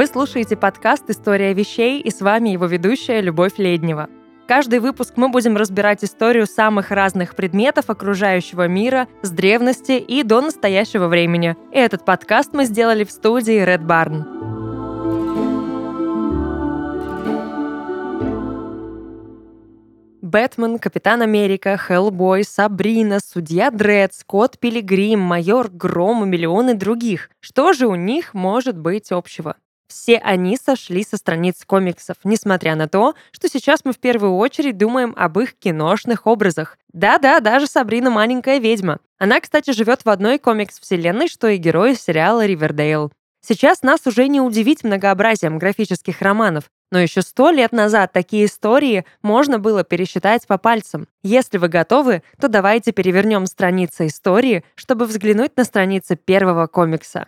Вы слушаете подкаст «История вещей» и с вами его ведущая Любовь Леднева. Каждый выпуск мы будем разбирать историю самых разных предметов окружающего мира с древности и до настоящего времени. И этот подкаст мы сделали в студии Red Barn. Бэтмен, Капитан Америка, Хеллбой, Сабрина, Судья Дред, Скотт Пилигрим, Майор Гром и миллионы других. Что же у них может быть общего? Все они сошли со страниц комиксов, несмотря на то, что сейчас мы в первую очередь думаем об их киношных образах. Да-да, даже Сабрина маленькая ведьма. Она, кстати, живет в одной комикс-вселенной, что и герои сериала «Ривердейл». Сейчас нас уже не удивить многообразием графических романов, но еще сто лет назад такие истории можно было пересчитать по пальцам. Если вы готовы, то давайте перевернем страницы истории, чтобы взглянуть на страницы первого комикса.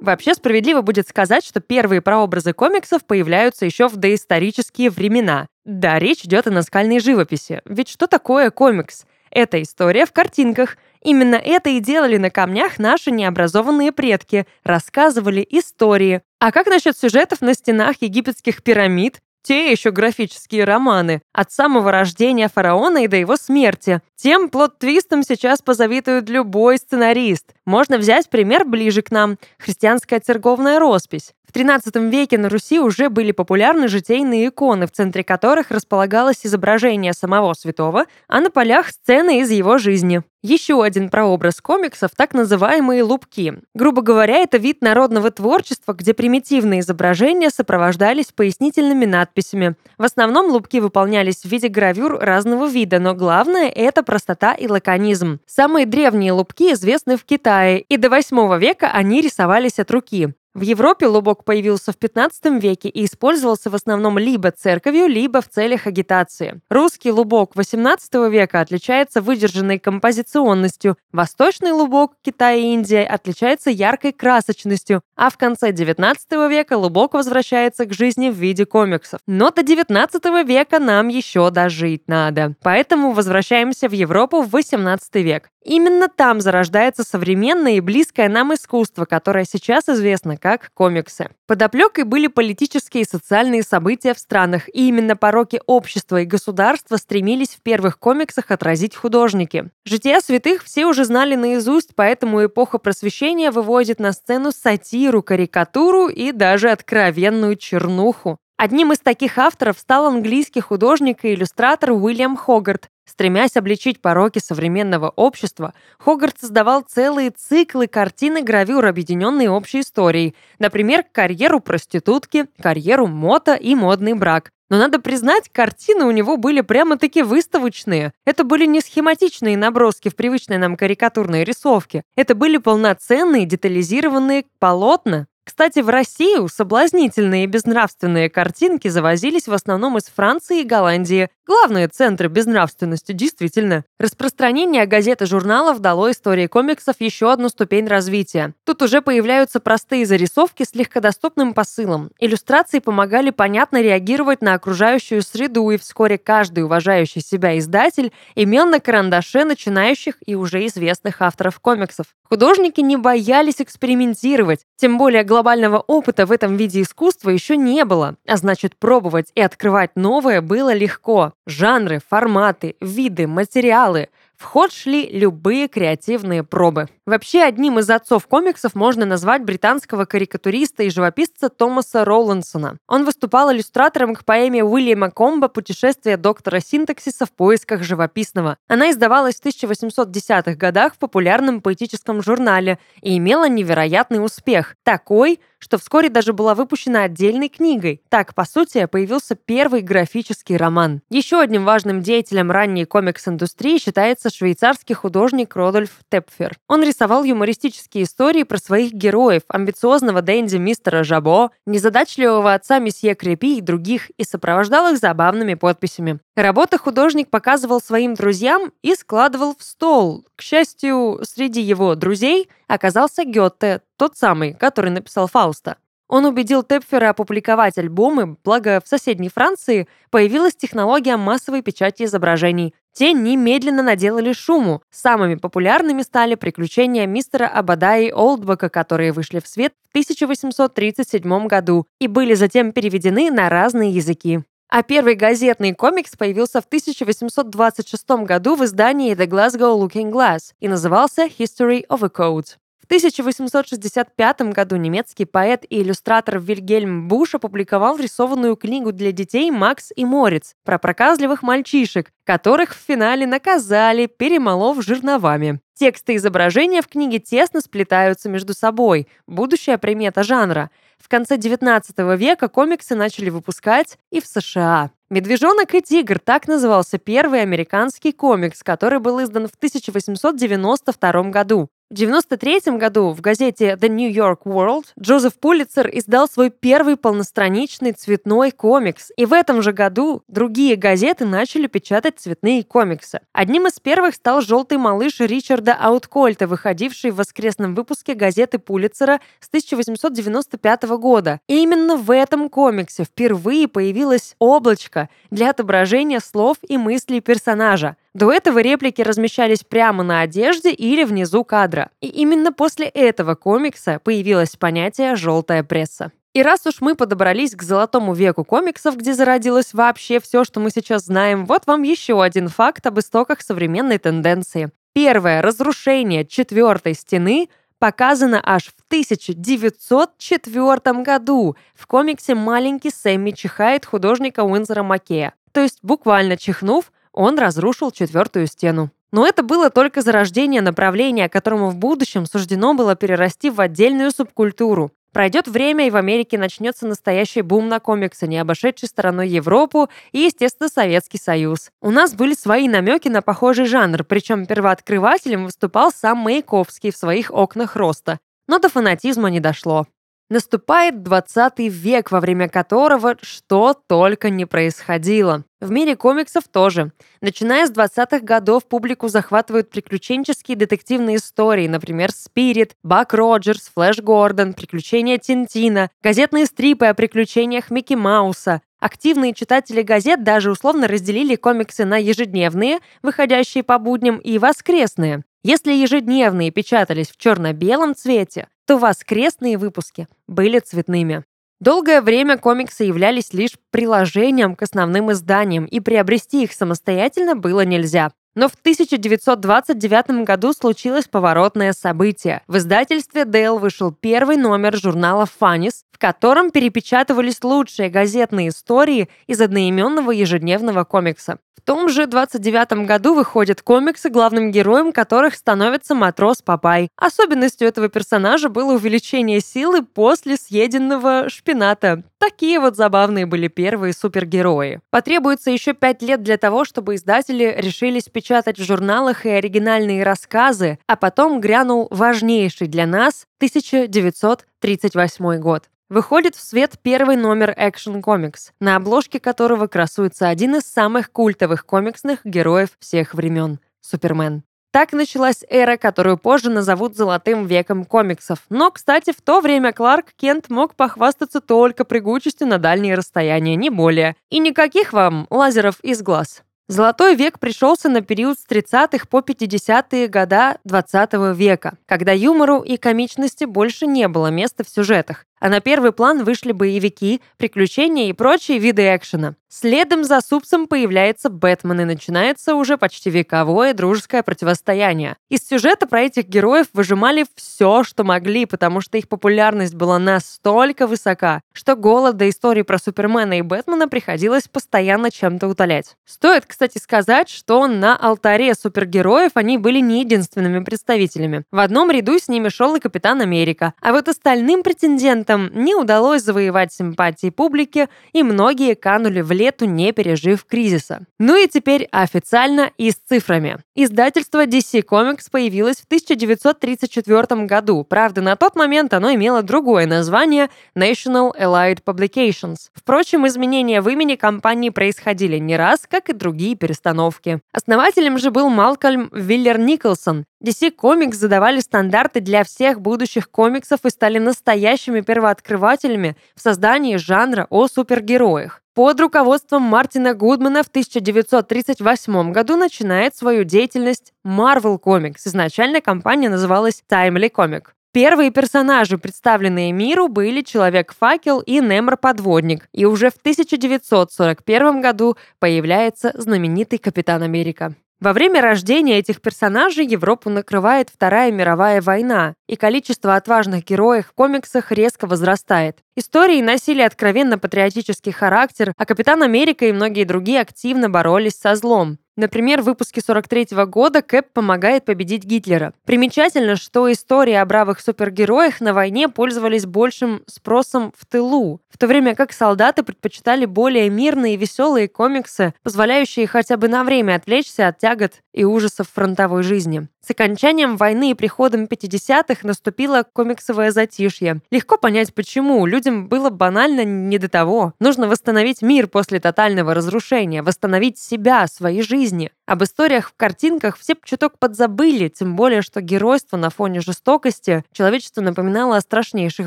Вообще справедливо будет сказать, что первые прообразы комиксов появляются еще в доисторические времена. Да, речь идет о наскальной живописи. Ведь что такое комикс? Это история в картинках. Именно это и делали на камнях наши необразованные предки, рассказывали истории. А как насчет сюжетов на стенах египетских пирамид? Те еще графические романы. От самого рождения фараона и до его смерти. Тем плод-твистом сейчас позавидует любой сценарист. Можно взять пример ближе к нам. Христианская церковная роспись. В XIII веке на Руси уже были популярны житейные иконы, в центре которых располагалось изображение самого святого, а на полях сцены из его жизни. Еще один прообраз комиксов – так называемые лупки. Грубо говоря, это вид народного творчества, где примитивные изображения сопровождались пояснительными надписями. В основном лупки выполнялись в виде гравюр разного вида, но главное – это простота и лаконизм. Самые древние лупки известны в Китае, и до 8 века они рисовались от руки. В Европе лубок появился в 15 веке и использовался в основном либо церковью, либо в целях агитации. Русский лубок 18 века отличается выдержанной композиционностью, восточный лубок Китая и Индия отличается яркой красочностью, а в конце 19 века лубок возвращается к жизни в виде комиксов. Но до 19 века нам еще дожить надо. Поэтому возвращаемся в Европу в 18 век. Именно там зарождается современное и близкое нам искусство, которое сейчас известно как комиксы. Подоплекой были политические и социальные события в странах, и именно пороки общества и государства стремились в первых комиксах отразить художники. Жития святых все уже знали наизусть, поэтому эпоха просвещения выводит на сцену сатиру, карикатуру и даже откровенную чернуху. Одним из таких авторов стал английский художник и иллюстратор Уильям Хогарт, Стремясь обличить пороки современного общества, Хогарт создавал целые циклы картины гравюр, объединенные общей историей. Например, карьеру проститутки, карьеру мота и модный брак. Но надо признать, картины у него были прямо-таки выставочные. Это были не схематичные наброски в привычной нам карикатурной рисовке. Это были полноценные детализированные полотна. Кстати, в Россию соблазнительные и безнравственные картинки завозились в основном из Франции и Голландии. Главные центры безнравственности, действительно. Распространение газет и журналов дало истории комиксов еще одну ступень развития. Тут уже появляются простые зарисовки с легкодоступным посылом. Иллюстрации помогали понятно реагировать на окружающую среду, и вскоре каждый уважающий себя издатель имел на карандаше начинающих и уже известных авторов комиксов. Художники не боялись экспериментировать, тем более глобального опыта в этом виде искусства еще не было, а значит пробовать и открывать новое было легко. Жанры, форматы, виды, материалы – в ход шли любые креативные пробы. Вообще, одним из отцов комиксов можно назвать британского карикатуриста и живописца Томаса Роллансона. Он выступал иллюстратором к поэме Уильяма Комба «Путешествие доктора синтаксиса в поисках живописного». Она издавалась в 1810-х годах в популярном поэтическом журнале и имела невероятный успех. Такой, что вскоре даже была выпущена отдельной книгой. Так, по сути, появился первый графический роман. Еще одним важным деятелем ранней комикс-индустрии считается швейцарский художник Родольф Тепфер. Он рисовал юмористические истории про своих героев, амбициозного Дэнди мистера Жабо, незадачливого отца месье Крепи и других, и сопровождал их забавными подписями. Работы художник показывал своим друзьям и складывал в стол. К счастью, среди его друзей оказался Гёте, тот самый, который написал Фауста. Он убедил Тепфера опубликовать альбомы, благо в соседней Франции появилась технология массовой печати изображений. Те немедленно наделали шуму. Самыми популярными стали приключения мистера Абадаи Олдбака, которые вышли в свет в 1837 году и были затем переведены на разные языки. А первый газетный комикс появился в 1826 году в издании The Glasgow Looking Glass и назывался History of a Code. 1865 году немецкий поэт и иллюстратор Вильгельм Буш опубликовал рисованную книгу для детей «Макс и Морец» про проказливых мальчишек, которых в финале наказали, перемолов жерновами. Тексты и изображения в книге тесно сплетаются между собой, будущая примета жанра. В конце 19 века комиксы начали выпускать и в США. «Медвежонок и тигр» — так назывался первый американский комикс, который был издан в 1892 году. В 1993 году в газете The New York World Джозеф Пулитцер издал свой первый полностраничный цветной комикс, и в этом же году другие газеты начали печатать цветные комиксы. Одним из первых стал «Желтый малыш» Ричарда Ауткольта, выходивший в воскресном выпуске газеты Пулитцера с 1895 года. И именно в этом комиксе впервые появилось облачко для отображения слов и мыслей персонажа. До этого реплики размещались прямо на одежде или внизу кадра. И именно после этого комикса появилось понятие «желтая пресса». И раз уж мы подобрались к золотому веку комиксов, где зародилось вообще все, что мы сейчас знаем, вот вам еще один факт об истоках современной тенденции. Первое разрушение четвертой стены показано аж в 1904 году в комиксе «Маленький Сэмми чихает» художника Уинзера Маккея. То есть, буквально чихнув, он разрушил четвертую стену. Но это было только зарождение направления, которому в будущем суждено было перерасти в отдельную субкультуру. Пройдет время, и в Америке начнется настоящий бум на комиксы, не обошедший стороной Европу и, естественно, Советский Союз. У нас были свои намеки на похожий жанр, причем первооткрывателем выступал сам Маяковский в своих окнах роста. Но до фанатизма не дошло. Наступает 20 век, во время которого что только не происходило. В мире комиксов тоже. Начиная с 20-х годов публику захватывают приключенческие детективные истории, например, «Спирит», «Бак Роджерс», «Флэш Гордон», «Приключения Тинтина», газетные стрипы о приключениях Микки Мауса. Активные читатели газет даже условно разделили комиксы на ежедневные, выходящие по будням, и воскресные. Если ежедневные печатались в черно-белом цвете, то воскресные выпуски были цветными. Долгое время комиксы являлись лишь приложением к основным изданиям, и приобрести их самостоятельно было нельзя. Но в 1929 году случилось поворотное событие. В издательстве Dell вышел первый номер журнала «Фанис», в котором перепечатывались лучшие газетные истории из одноименного ежедневного комикса. В том же 29 году выходят комиксы, главным героем которых становится матрос Папай. Особенностью этого персонажа было увеличение силы после съеденного шпината. Такие вот забавные были первые супергерои. Потребуется еще пять лет для того, чтобы издатели решились печатать в журналах и оригинальные рассказы, а потом грянул важнейший для нас 1938 год. Выходит в свет первый номер Action Comics, на обложке которого красуется один из самых культовых комиксных героев всех времен — Супермен. Так началась эра, которую позже назовут «золотым веком комиксов». Но, кстати, в то время Кларк Кент мог похвастаться только прыгучестью на дальние расстояния, не более. И никаких вам лазеров из глаз. Золотой век пришелся на период с 30-х по 50-е года 20 века, когда юмору и комичности больше не было места в сюжетах а на первый план вышли боевики, приключения и прочие виды экшена. Следом за Супсом появляется Бэтмен и начинается уже почти вековое дружеское противостояние. Из сюжета про этих героев выжимали все, что могли, потому что их популярность была настолько высока, что голода истории про Супермена и Бэтмена приходилось постоянно чем-то утолять. Стоит, кстати, сказать, что на алтаре супергероев они были не единственными представителями. В одном ряду с ними шел и Капитан Америка, а вот остальным претендентам не удалось завоевать симпатии публики, и многие канули в лету, не пережив кризиса. Ну и теперь официально и с цифрами. Издательство DC Comics появилось в 1934 году. Правда, на тот момент оно имело другое название National Allied Publications. Впрочем, изменения в имени компании происходили не раз, как и другие перестановки. Основателем же был Малкольм Виллер Николсон. DC Comics задавали стандарты для всех будущих комиксов и стали настоящими первооткрывателями в создании жанра о супергероях. Под руководством Мартина Гудмана в 1938 году начинает свою деятельность Marvel Comics. Изначально компания называлась Timely Comic. Первые персонажи, представленные миру, были Человек-факел и Немр-подводник. И уже в 1941 году появляется знаменитый Капитан Америка. Во время рождения этих персонажей Европу накрывает Вторая мировая война, и количество отважных героев в комиксах резко возрастает. Истории носили откровенно патриотический характер, а Капитан Америка и многие другие активно боролись со злом. Например, в выпуске 43 -го года Кэп помогает победить Гитлера. Примечательно, что истории о бравых супергероях на войне пользовались большим спросом в тылу, в то время как солдаты предпочитали более мирные и веселые комиксы, позволяющие хотя бы на время отвлечься от тягот и ужасов фронтовой жизни. С окончанием войны и приходом 50-х наступило комиксовое затишье. Легко понять, почему. Людям было банально не до того. Нужно восстановить мир после тотального разрушения, восстановить себя, свои жизни. Об историях в картинках все чуток подзабыли, тем более, что геройство на фоне жестокости человечество напоминало о страшнейших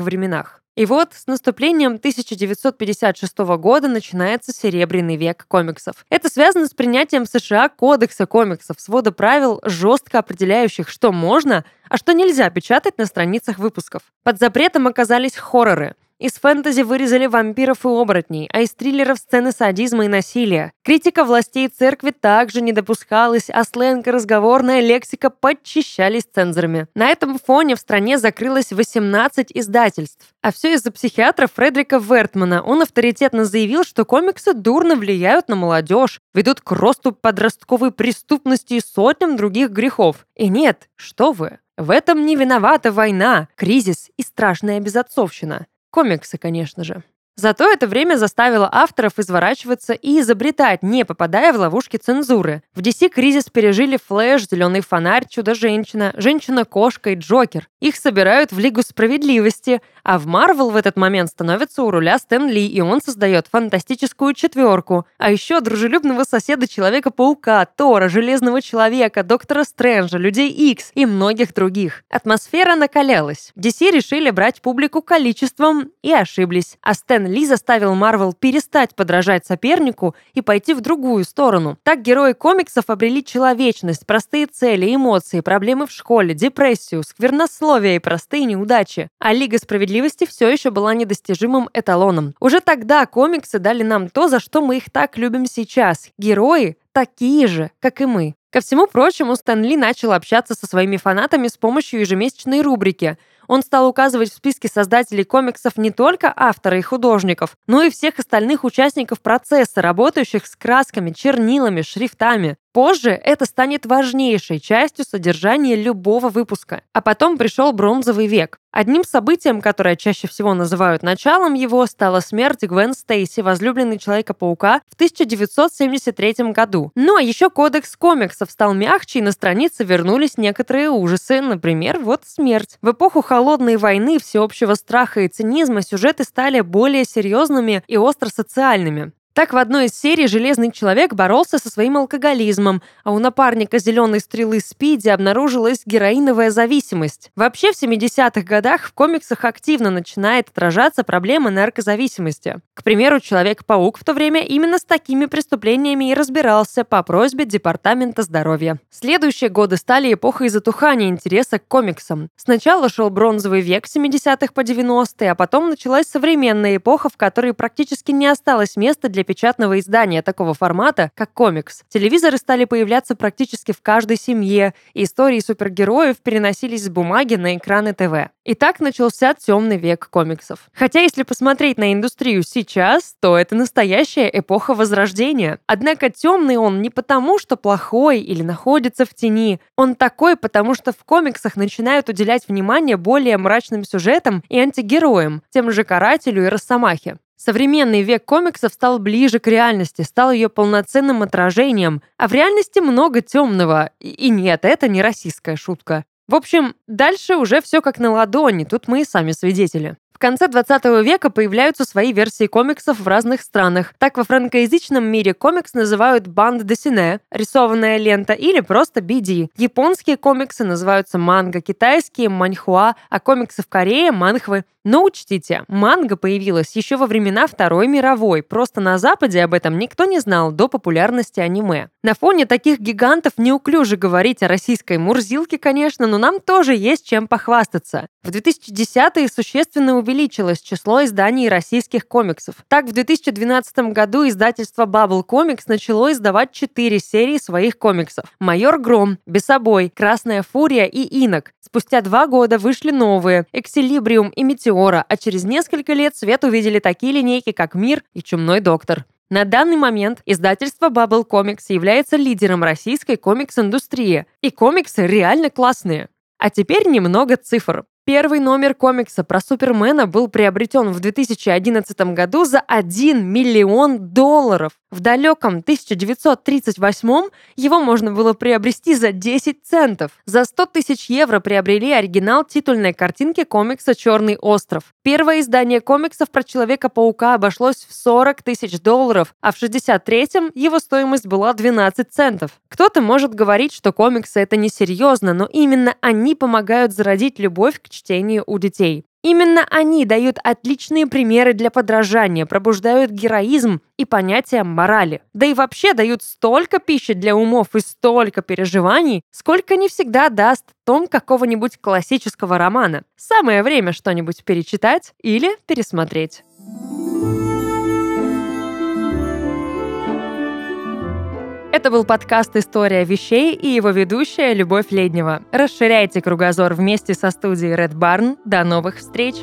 временах. И вот с наступлением 1956 года начинается Серебряный век комиксов. Это связано с принятием в США Кодекса комиксов, свода правил, жестко определяющих, что можно, а что нельзя печатать на страницах выпусков. Под запретом оказались хорроры. Из фэнтези вырезали вампиров и оборотней, а из триллеров сцены садизма и насилия. Критика властей церкви также не допускалась, а сленг и разговорная лексика подчищались цензорами. На этом фоне в стране закрылось 18 издательств. А все из-за психиатра Фредрика Вертмана. Он авторитетно заявил, что комиксы дурно влияют на молодежь, ведут к росту подростковой преступности и сотням других грехов. И нет, что вы, в этом не виновата война, кризис и страшная безотцовщина. Комиксы, конечно же. Зато это время заставило авторов изворачиваться и изобретать, не попадая в ловушки цензуры. В DC кризис пережили Флэш, Зеленый фонарь, Чудо-женщина, Женщина-кошка и Джокер. Их собирают в Лигу справедливости, а в Марвел в этот момент становится у руля Стэн Ли, и он создает фантастическую четверку. А еще дружелюбного соседа Человека-паука, Тора, Железного Человека, Доктора Стрэнджа, Людей Икс и многих других. Атмосфера накалялась. DC решили брать публику количеством и ошиблись. А Стэн Стэн Ли заставил Марвел перестать подражать сопернику и пойти в другую сторону. Так герои комиксов обрели человечность, простые цели, эмоции, проблемы в школе, депрессию, сквернословие и простые неудачи. А Лига Справедливости все еще была недостижимым эталоном. Уже тогда комиксы дали нам то, за что мы их так любим сейчас. Герои такие же, как и мы. Ко всему прочему, Стэн Ли начал общаться со своими фанатами с помощью ежемесячной рубрики – он стал указывать в списке создателей комиксов не только автора и художников, но и всех остальных участников процесса, работающих с красками, чернилами, шрифтами. Позже это станет важнейшей частью содержания любого выпуска. А потом пришел бронзовый век. Одним событием, которое чаще всего называют началом его, стала смерть Гвен Стейси, возлюбленной Человека-паука, в 1973 году. Ну а еще кодекс комиксов стал мягче, и на странице вернулись некоторые ужасы, например, вот смерть. В эпоху Холодной войны, всеобщего страха и цинизма сюжеты стали более серьезными и остро социальными. Так в одной из серий Железный Человек боролся со своим алкоголизмом, а у напарника Зеленой Стрелы Спиди обнаружилась героиновая зависимость. Вообще в 70-х годах в комиксах активно начинает отражаться проблема наркозависимости. К примеру, Человек-паук в то время именно с такими преступлениями и разбирался по просьбе Департамента здоровья. Следующие годы стали эпохой затухания интереса к комиксам. Сначала шел бронзовый век 70-х по 90-е, а потом началась современная эпоха, в которой практически не осталось места для печатного издания такого формата, как комикс. Телевизоры стали появляться практически в каждой семье, и истории супергероев переносились с бумаги на экраны ТВ. И так начался темный век комиксов. Хотя, если посмотреть на индустрию сейчас, то это настоящая эпоха возрождения. Однако темный он не потому, что плохой или находится в тени. Он такой, потому что в комиксах начинают уделять внимание более мрачным сюжетам и антигероям, тем же Карателю и Росомахе. Современный век комиксов стал ближе к реальности, стал ее полноценным отражением, а в реальности много темного. И нет, это не российская шутка. В общем, дальше уже все как на ладони, тут мы и сами свидетели. В конце 20 века появляются свои версии комиксов в разных странах. Так, во франкоязычном мире комикс называют банд десине, рисованная лента или просто BD. Японские комиксы называются манго, китайские – маньхуа, а комиксы в Корее – манхвы. Но учтите, манга появилась еще во времена Второй мировой, просто на Западе об этом никто не знал до популярности аниме. На фоне таких гигантов неуклюже говорить о российской мурзилке, конечно, но нам тоже есть чем похвастаться. В 2010-е существенно увеличилось число изданий российских комиксов. Так, в 2012 году издательство Bubble Comics начало издавать четыре серии своих комиксов. «Майор Гром», «Бесобой», «Красная фурия» и «Инок». Спустя два года вышли новые «Эксилибриум» и «Метеора», а через несколько лет свет увидели такие линейки, как «Мир» и «Чумной доктор». На данный момент издательство Bubble Comics является лидером российской комикс-индустрии, и комиксы реально классные. А теперь немного цифр. Первый номер комикса про Супермена был приобретен в 2011 году за 1 миллион долларов. В далеком 1938 его можно было приобрести за 10 центов. За 100 тысяч евро приобрели оригинал титульной картинки комикса «Черный остров». Первое издание комиксов про Человека-паука обошлось в 40 тысяч долларов, а в 63-м его стоимость была 12 центов. Кто-то может говорить, что комиксы это несерьезно, но именно они помогают зародить любовь к чтению у детей. Именно они дают отличные примеры для подражания, пробуждают героизм и понятие морали. Да и вообще дают столько пищи для умов и столько переживаний, сколько не всегда даст том какого-нибудь классического романа. Самое время что-нибудь перечитать или пересмотреть. Это был подкаст «История вещей» и его ведущая Любовь Леднева. Расширяйте кругозор вместе со студией Red Barn. До новых встреч!